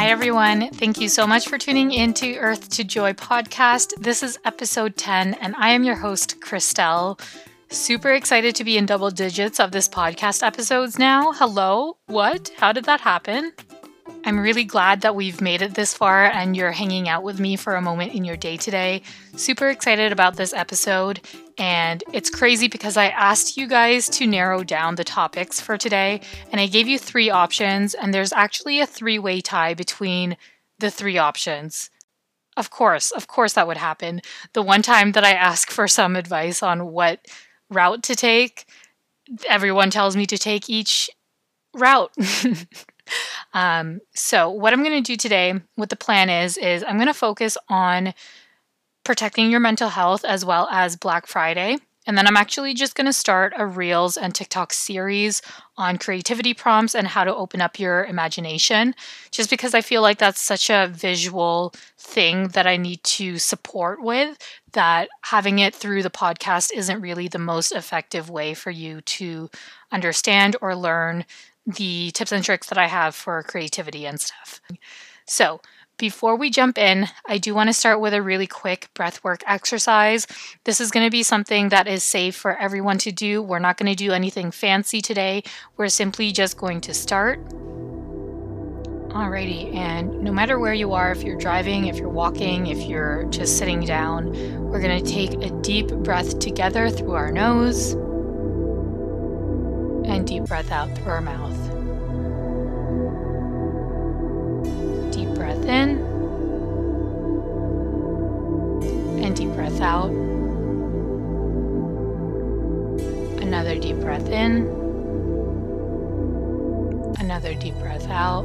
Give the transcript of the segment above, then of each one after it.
Hi, everyone. Thank you so much for tuning in to Earth to Joy podcast. This is episode 10, and I am your host, Christelle. Super excited to be in double digits of this podcast episodes now. Hello? What? How did that happen? I'm really glad that we've made it this far and you're hanging out with me for a moment in your day today. Super excited about this episode. And it's crazy because I asked you guys to narrow down the topics for today, and I gave you three options, and there's actually a three way tie between the three options. Of course, of course, that would happen. The one time that I ask for some advice on what route to take, everyone tells me to take each route. Um, so what I'm going to do today, what the plan is, is I'm going to focus on protecting your mental health as well as Black Friday. And then I'm actually just going to start a Reels and TikTok series on creativity prompts and how to open up your imagination, just because I feel like that's such a visual thing that I need to support with, that having it through the podcast isn't really the most effective way for you to understand or learn the tips and tricks that I have for creativity and stuff. So, before we jump in, I do want to start with a really quick breathwork exercise. This is going to be something that is safe for everyone to do. We're not going to do anything fancy today. We're simply just going to start. Alrighty, and no matter where you are, if you're driving, if you're walking, if you're just sitting down, we're going to take a deep breath together through our nose and deep breath out through our mouth. Deep breath in and deep breath out. Another deep breath in, another deep breath out.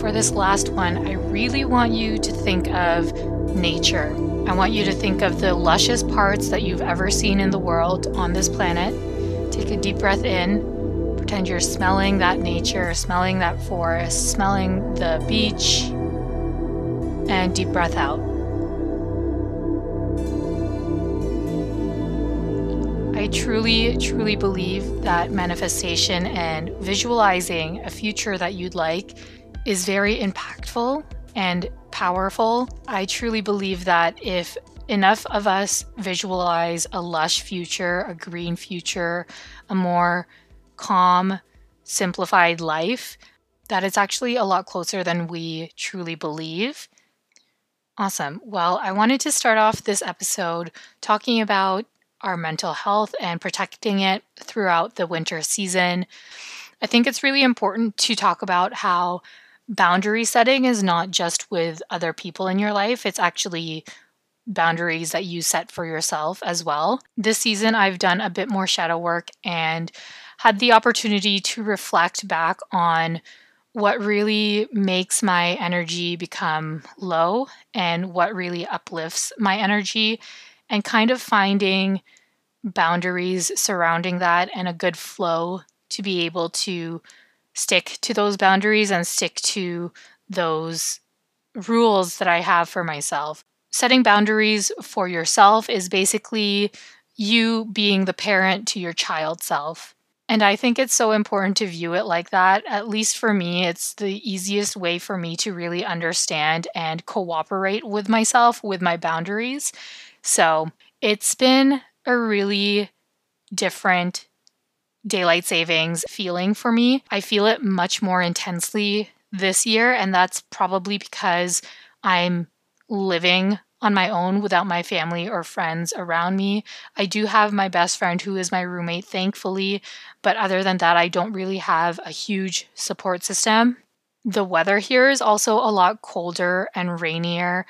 For this last one, I really want you to think of nature. I want you to think of the luscious parts that you've ever seen in the world on this planet. Take a deep breath in. Pretend you're smelling that nature, smelling that forest, smelling the beach. And deep breath out. I truly, truly believe that manifestation and visualizing a future that you'd like is very impactful and powerful. I truly believe that if enough of us visualize a lush future, a green future, a more calm, simplified life, that it's actually a lot closer than we truly believe. Awesome. Well, I wanted to start off this episode talking about our mental health and protecting it throughout the winter season. I think it's really important to talk about how boundary setting is not just with other people in your life, it's actually boundaries that you set for yourself as well. This season, I've done a bit more shadow work and had the opportunity to reflect back on what really makes my energy become low and what really uplifts my energy, and kind of finding boundaries surrounding that and a good flow to be able to stick to those boundaries and stick to those rules that I have for myself. Setting boundaries for yourself is basically you being the parent to your child self. And I think it's so important to view it like that. At least for me, it's the easiest way for me to really understand and cooperate with myself with my boundaries. So it's been a really different daylight savings feeling for me. I feel it much more intensely this year, and that's probably because I'm living on my own without my family or friends around me. I do have my best friend who is my roommate, thankfully, but other than that, I don't really have a huge support system. The weather here is also a lot colder and rainier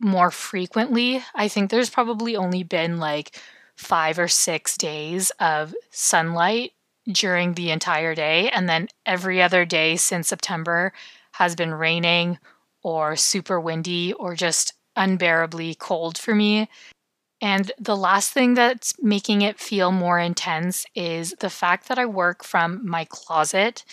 more frequently. I think there's probably only been like five or six days of sunlight during the entire day. And then every other day since September has been raining or super windy or just unbearably cold for me. And the last thing that's making it feel more intense is the fact that I work from my closet.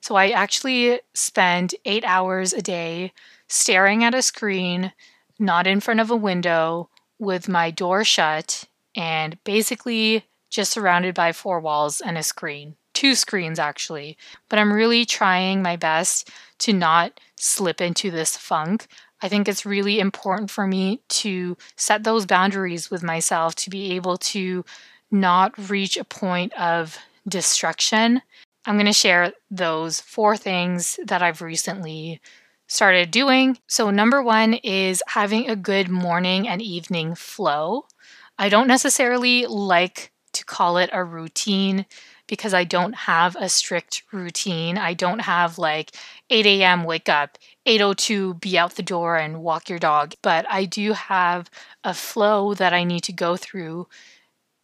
So I actually spend eight hours a day staring at a screen, not in front of a window, with my door shut and basically just surrounded by four walls and a screen. two screens actually. But I'm really trying my best to not slip into this funk. I think it's really important for me to set those boundaries with myself to be able to not reach a point of destruction. I'm going to share those four things that I've recently started doing. So, number one is having a good morning and evening flow. I don't necessarily like to call it a routine because I don't have a strict routine. I don't have like 8 a.m. wake up, 802 be out the door and walk your dog. But I do have a flow that I need to go through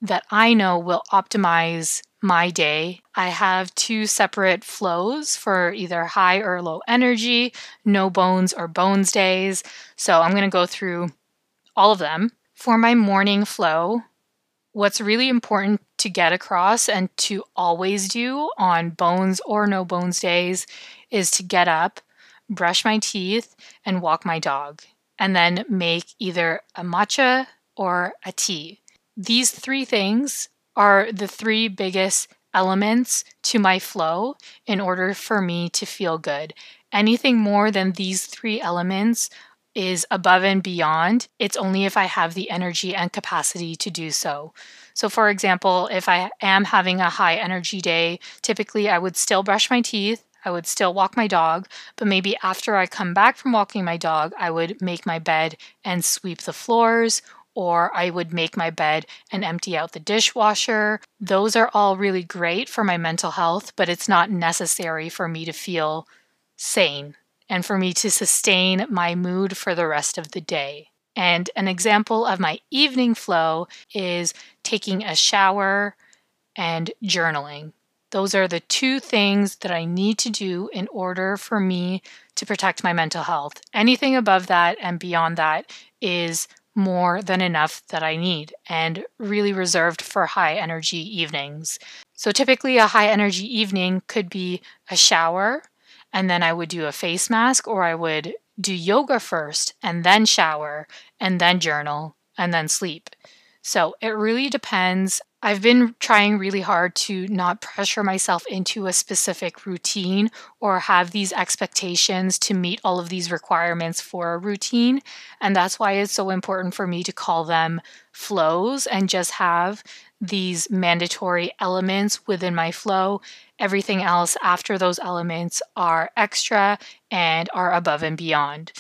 that I know will optimize my day. I have two separate flows for either high or low energy, no bones or bones days. So I'm going to go through all of them. For my morning flow, what's really important to get across and to always do on bones or no bones days is to get up, brush my teeth, and walk my dog, and then make either a matcha or a tea. These three things are the three biggest elements to my flow in order for me to feel good. Anything more than these three elements is above and beyond. It's only if I have the energy and capacity to do so. So, for example, if I am having a high energy day, typically I would still brush my teeth. I would still walk my dog, but maybe after I come back from walking my dog, I would make my bed and sweep the floors or I would make my bed and empty out the dishwasher. Those are all really great for my mental health, but it's not necessary for me to feel sane and for me to sustain my mood for the rest of the day. And an example of my evening flow is taking a shower and journaling. Those are the two things that I need to do in order for me to protect my mental health. Anything above that and beyond that is more than enough that I need and really reserved for high energy evenings. So typically, a high energy evening could be a shower, and then I would do a face mask, or I would do yoga first and then shower and then journal and then sleep. So it really depends I've been trying really hard to not pressure myself into a specific routine or have these expectations to meet all of these requirements for a routine. And that's why it's so important for me to call them flows and just have these mandatory elements within my flow. Everything else after those elements are extra and are above and beyond.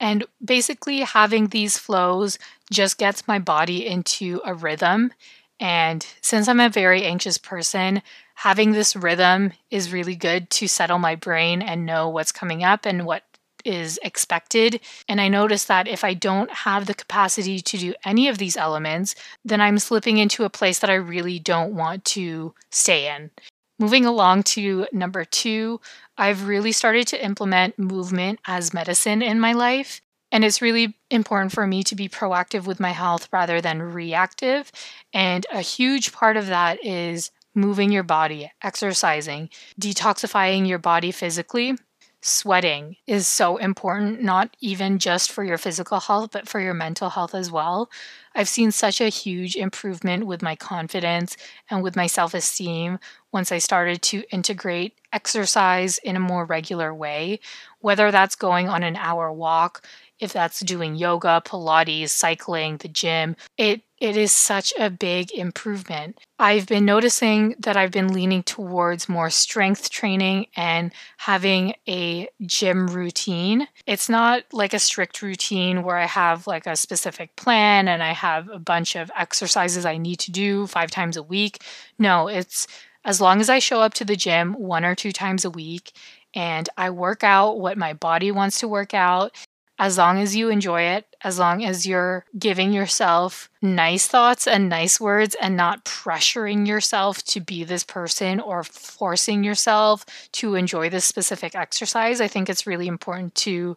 And basically, having these flows just gets my body into a rhythm and since I'm a very anxious person, having this rhythm is really good to settle my brain and know what's coming up and what is expected. And I notice that if I don't have the capacity to do any of these elements, then I'm slipping into a place that I really don't want to stay in. Moving along to number two, I've really started to implement movement as medicine in my life. And it's really important for me to be proactive with my health rather than reactive. And a huge part of that is moving your body, exercising, detoxifying your body physically. Sweating is so important, not even just for your physical health, but for your mental health as well. I've seen such a huge improvement with my confidence and with my self esteem once I started to integrate exercise in a more regular way, whether that's going on an hour walk, if that's doing yoga, Pilates, cycling, the gym, it it is such a big improvement. I've been noticing that I've been leaning towards more strength training and having a gym routine. It's not like a strict routine where I have like a specific plan and I have a bunch of exercises I need to do 5 times a week. No, it's as long as I show up to the gym one or two times a week and I work out what my body wants to work out as long as you enjoy it, as long as you're giving yourself nice thoughts and nice words and not pressuring yourself to be this person or forcing yourself to enjoy this specific exercise, I think it's really important to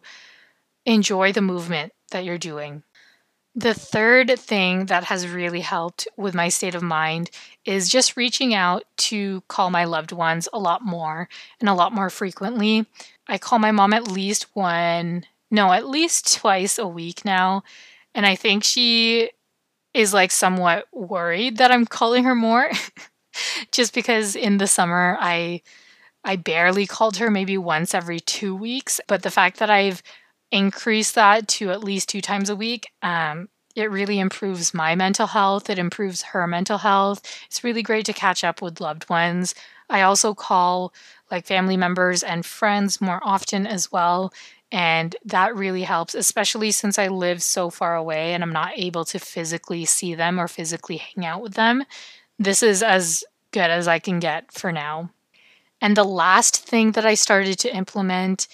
enjoy the movement that you're doing. The third thing that has really helped with my state of mind is just reaching out to call my loved ones a lot more and a lot more frequently. I call my mom at least one no, at least twice a week now. And I think she is like somewhat worried that I'm calling her more. just because in the summer I I barely called her maybe once every 2 weeks, but the fact that I've increased that to at least 2 times a week, um, it really improves my mental health, it improves her mental health. It's really great to catch up with loved ones. I also call like family members and friends more often as well. And that really helps, especially since I live so far away and I'm not able to physically see them or physically hang out with them. This is as good as I can get for now. And the last thing that I started to implement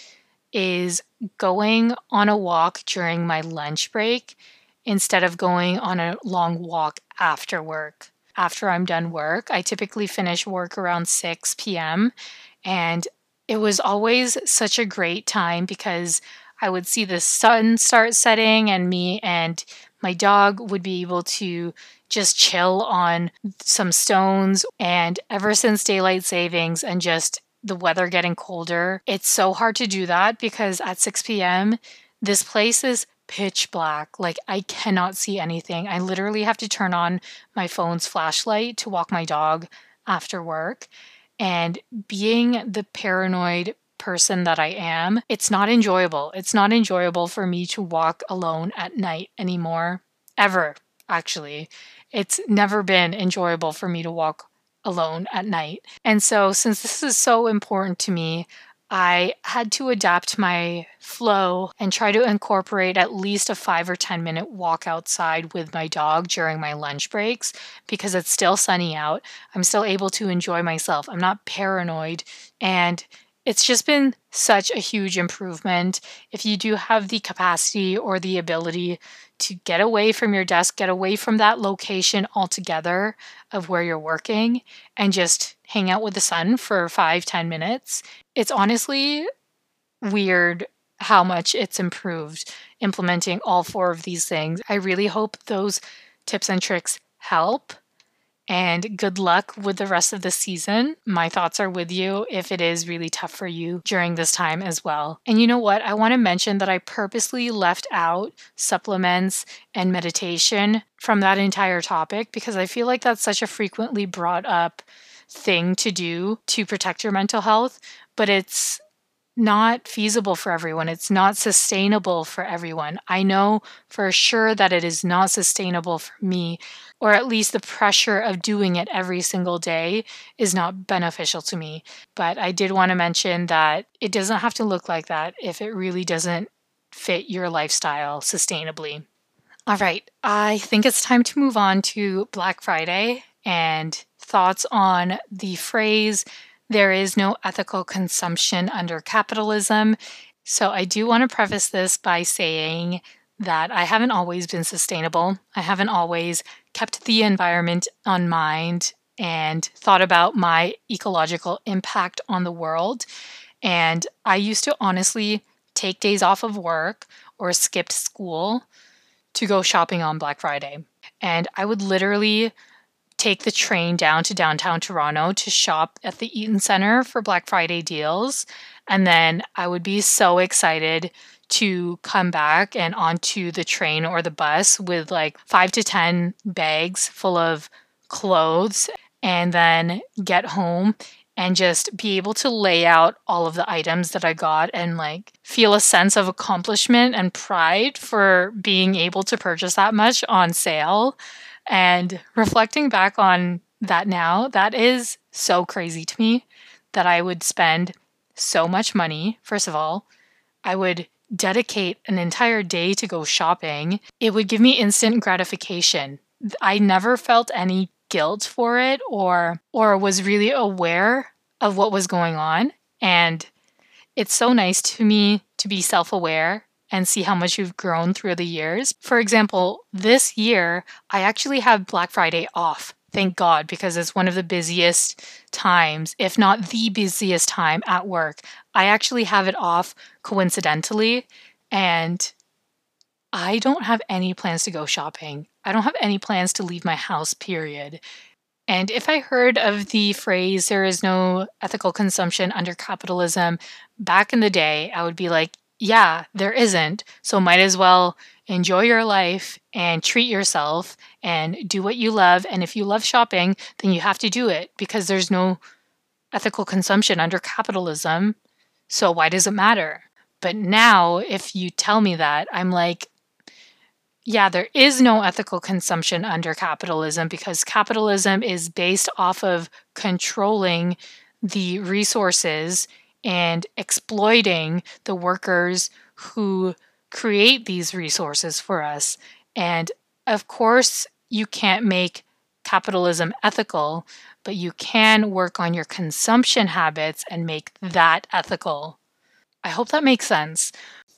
is going on a walk during my lunch break instead of going on a long walk after work. After I'm done work, I typically finish work around 6 p.m. And it was always such a great time because I would see the sun start setting, and me and my dog would be able to just chill on some stones. And ever since daylight savings and just the weather getting colder, it's so hard to do that because at 6 p.m., this place is pitch black. Like I cannot see anything. I literally have to turn on my phone's flashlight to walk my dog after work. And being the paranoid person that I am, it's not enjoyable. It's not enjoyable for me to walk alone at night anymore, ever, actually. It's never been enjoyable for me to walk alone at night. And so, since this is so important to me, I had to adapt my flow and try to incorporate at least a five or 10 minute walk outside with my dog during my lunch breaks because it's still sunny out. I'm still able to enjoy myself. I'm not paranoid. And it's just been such a huge improvement. If you do have the capacity or the ability to get away from your desk, get away from that location altogether of where you're working, and just hang out with the sun for five, ten minutes, it's honestly weird how much it's improved implementing all four of these things. I really hope those tips and tricks help and good luck with the rest of the season. My thoughts are with you if it is really tough for you during this time as well. And you know what? I want to mention that I purposely left out supplements and meditation from that entire topic because I feel like that's such a frequently brought up thing to do to protect your mental health, but it's not feasible for everyone. It's not sustainable for everyone. I know for sure that it is not sustainable for me, or at least the pressure of doing it every single day is not beneficial to me. But I did want to mention that it doesn't have to look like that if it really doesn't fit your lifestyle sustainably. All right, I think it's time to move on to Black Friday and thoughts on the phrase there is no ethical consumption under capitalism. So I do want to preface this by saying that I haven't always been sustainable. I haven't always kept the environment on mind and thought about my ecological impact on the world. And I used to honestly take days off of work or skipped school to go shopping on Black Friday. And I would literally take the train down to downtown Toronto to shop at the Eaton Center for Black Friday deals. And then I would be so excited to come back and onto the train or the bus with like five to 10 bags full of clothes and then get home and just be able to lay out all of the items that I got and like feel a sense of accomplishment and pride for being able to purchase that much on sale. And reflecting back on that now, that is so crazy to me that I would spend so much money. First of all, I would dedicate an entire day to go shopping. It would give me instant gratification. I never felt any guilt for it or or was really aware of what was going on and it's so nice to me to be self-aware and see how much you've grown through the years. For example, this year, I actually have Black Friday off. Thank God, because it's one of the busiest times, if not the busiest time at work. I actually have it off coincidentally, and I don't have any plans to go shopping. I don't have any plans to leave my house, period. And if I heard of the phrase, there is no ethical consumption under capitalism, back in the day, I would be like, yeah, there isn't. So might as well enjoy your life and treat yourself and do what you love. And if you love shopping, then you have to do it because there's no ethical consumption under capitalism. So why does it matter? But now, if you tell me that, I'm like, yeah, there is no ethical consumption under capitalism because capitalism is based off of controlling the resources and exploiting the workers who create these resources for us. And of course, you can't make capitalism ethical, but you can work on your consumption habits and make that ethical. I hope that makes sense.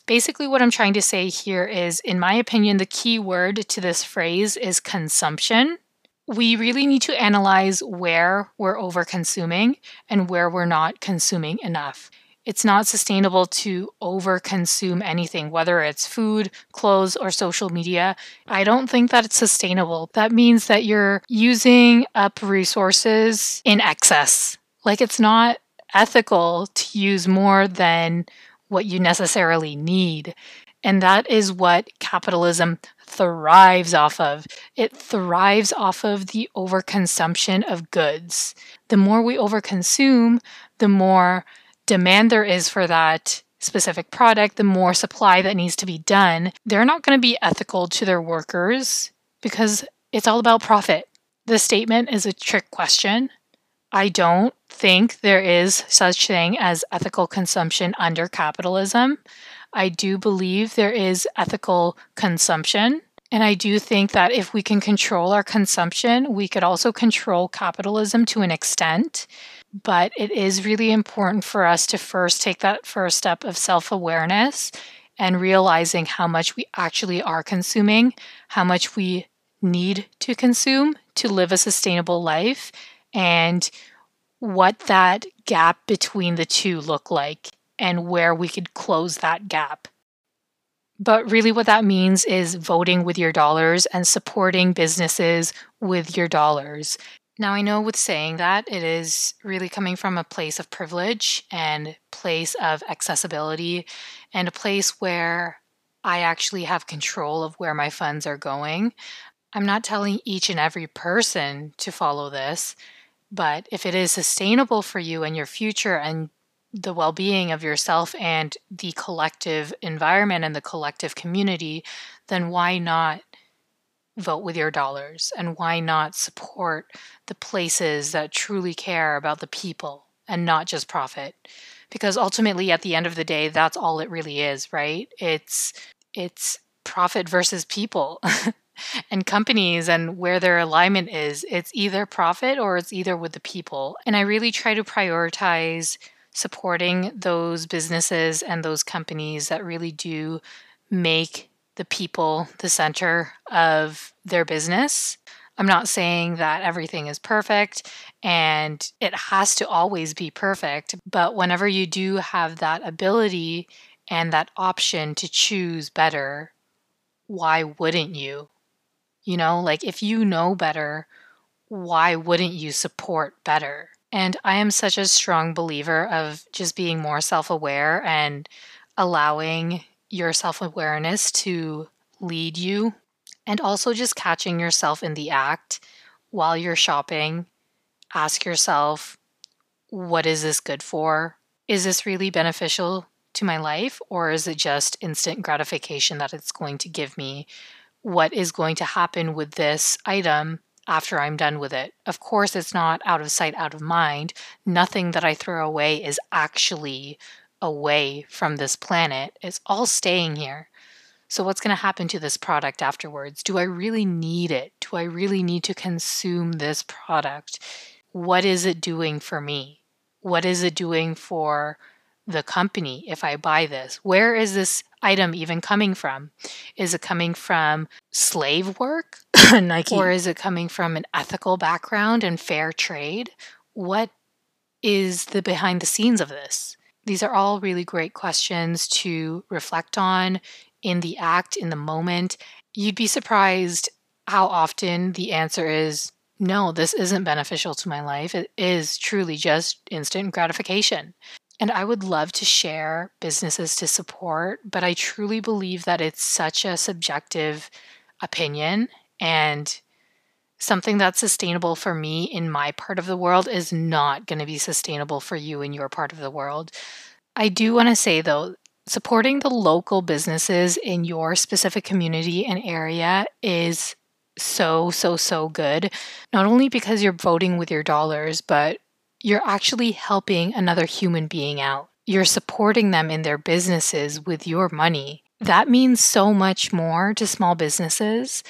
Basically, what I'm trying to say here is, in my opinion, the key word to this phrase is consumption we really need to analyze where we're over consuming and where we're not consuming enough. It's not sustainable to over consume anything, whether it's food, clothes, or social media. I don't think that it's sustainable. That means that you're using up resources in excess. Like it's not ethical to use more than what you necessarily need. And that is what capitalism thrives off of. It thrives off of the overconsumption of goods. The more we overconsume, the more demand there is for that specific product, the more supply that needs to be done. They're not going to be ethical to their workers because it's all about profit. The statement is a trick question. I don't think there is such thing as ethical consumption under capitalism. I do believe there is ethical consumption. And I do think that if we can control our consumption, we could also control capitalism to an extent. But it is really important for us to first take that first step of self awareness and realizing how much we actually are consuming, how much we need to consume to live a sustainable life, and what that gap between the two look like and where we could close that gap. But really, what that means is voting with your dollars and supporting businesses with your dollars. Now, I know with saying that, it is really coming from a place of privilege and place of accessibility and a place where I actually have control of where my funds are going. I'm not telling each and every person to follow this, but if it is sustainable for you and your future and the well being of yourself and the collective environment and the collective community, then why not vote with your dollars? And why not support the places that truly care about the people and not just profit? Because ultimately, at the end of the day, that's all it really is, right? It's it's profit versus people. and companies and where their alignment is, it's either profit or it's either with the people. And I really try to prioritize supporting those businesses and those companies that really do make the people the center of their business. I'm not saying that everything is perfect and it has to always be perfect, but whenever you do have that ability and that option to choose better, why wouldn't you? You know, like if you know better, why wouldn't you support better? And I am such a strong believer of just being more self aware and allowing your self awareness to lead you, and also just catching yourself in the act while you're shopping. Ask yourself, what is this good for? Is this really beneficial to my life, or is it just instant gratification that it's going to give me? What is going to happen with this item after I'm done with it. Of course, it's not out of sight, out of mind. Nothing that I throw away is actually away from this planet, it's all staying here. So, what's going to happen to this product afterwards? Do I really need it? Do I really need to consume this product? What is it doing for me? What is it doing for the company if I buy this? Where is this item even coming from? Is it coming from slave work? Nike. Or is it coming from an ethical background and fair trade? What is the behind the scenes of this? These are all really great questions to reflect on in the act, in the moment. You'd be surprised how often the answer is no, this isn't beneficial to my life. It is truly just instant gratification. And I would love to share businesses to support, but I truly believe that it's such a subjective opinion and something that's sustainable for me in my part of the world is not going to be sustainable for you in your part of the world. I do want to say though, supporting the local businesses in your specific community and area is so, so, so good. Not only because you're voting with your dollars, but you're actually helping another human being out. You're supporting them in their businesses with your money. That means so much more to small businesses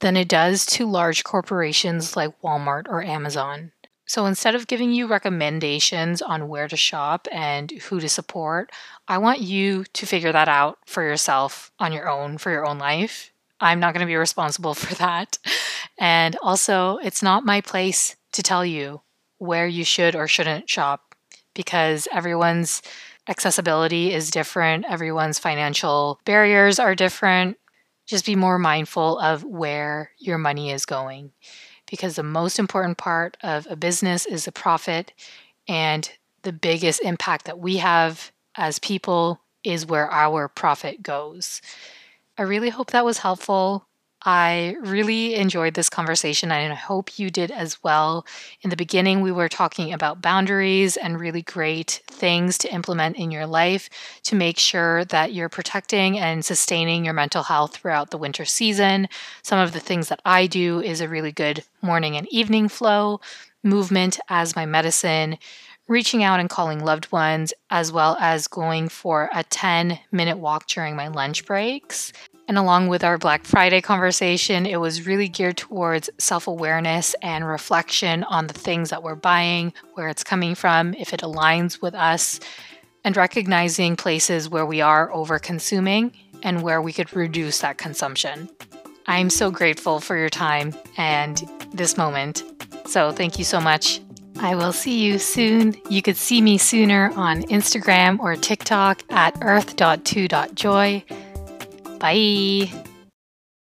than it does to large corporations like Walmart or Amazon. So instead of giving you recommendations on where to shop and who to support, I want you to figure that out for yourself on your own for your own life. I'm not going to be responsible for that. And also, it's not my place to tell you where you should or shouldn't shop because everyone's accessibility is different, everyone's financial barriers are different. Just be more mindful of where your money is going because the most important part of a business is the profit and the biggest impact that we have as people is where our profit goes. I really hope that was helpful. I really enjoyed this conversation and I hope you did as well. In the beginning, we were talking about boundaries and really great things to implement in your life to make sure that you're protecting and sustaining your mental health throughout the winter season. Some of the things that I do is a really good morning and evening flow, movement as my medicine, reaching out and calling loved ones, as well as going for a 10 minute walk during my lunch breaks. And along with our Black Friday conversation, it was really geared towards self awareness and reflection on the things that we're buying, where it's coming from, if it aligns with us, and recognizing places where we are over consuming and where we could reduce that consumption. I'm so grateful for your time and this moment. So, thank you so much. I will see you soon. You could see me sooner on Instagram or TikTok at earth.2.joy. Bye.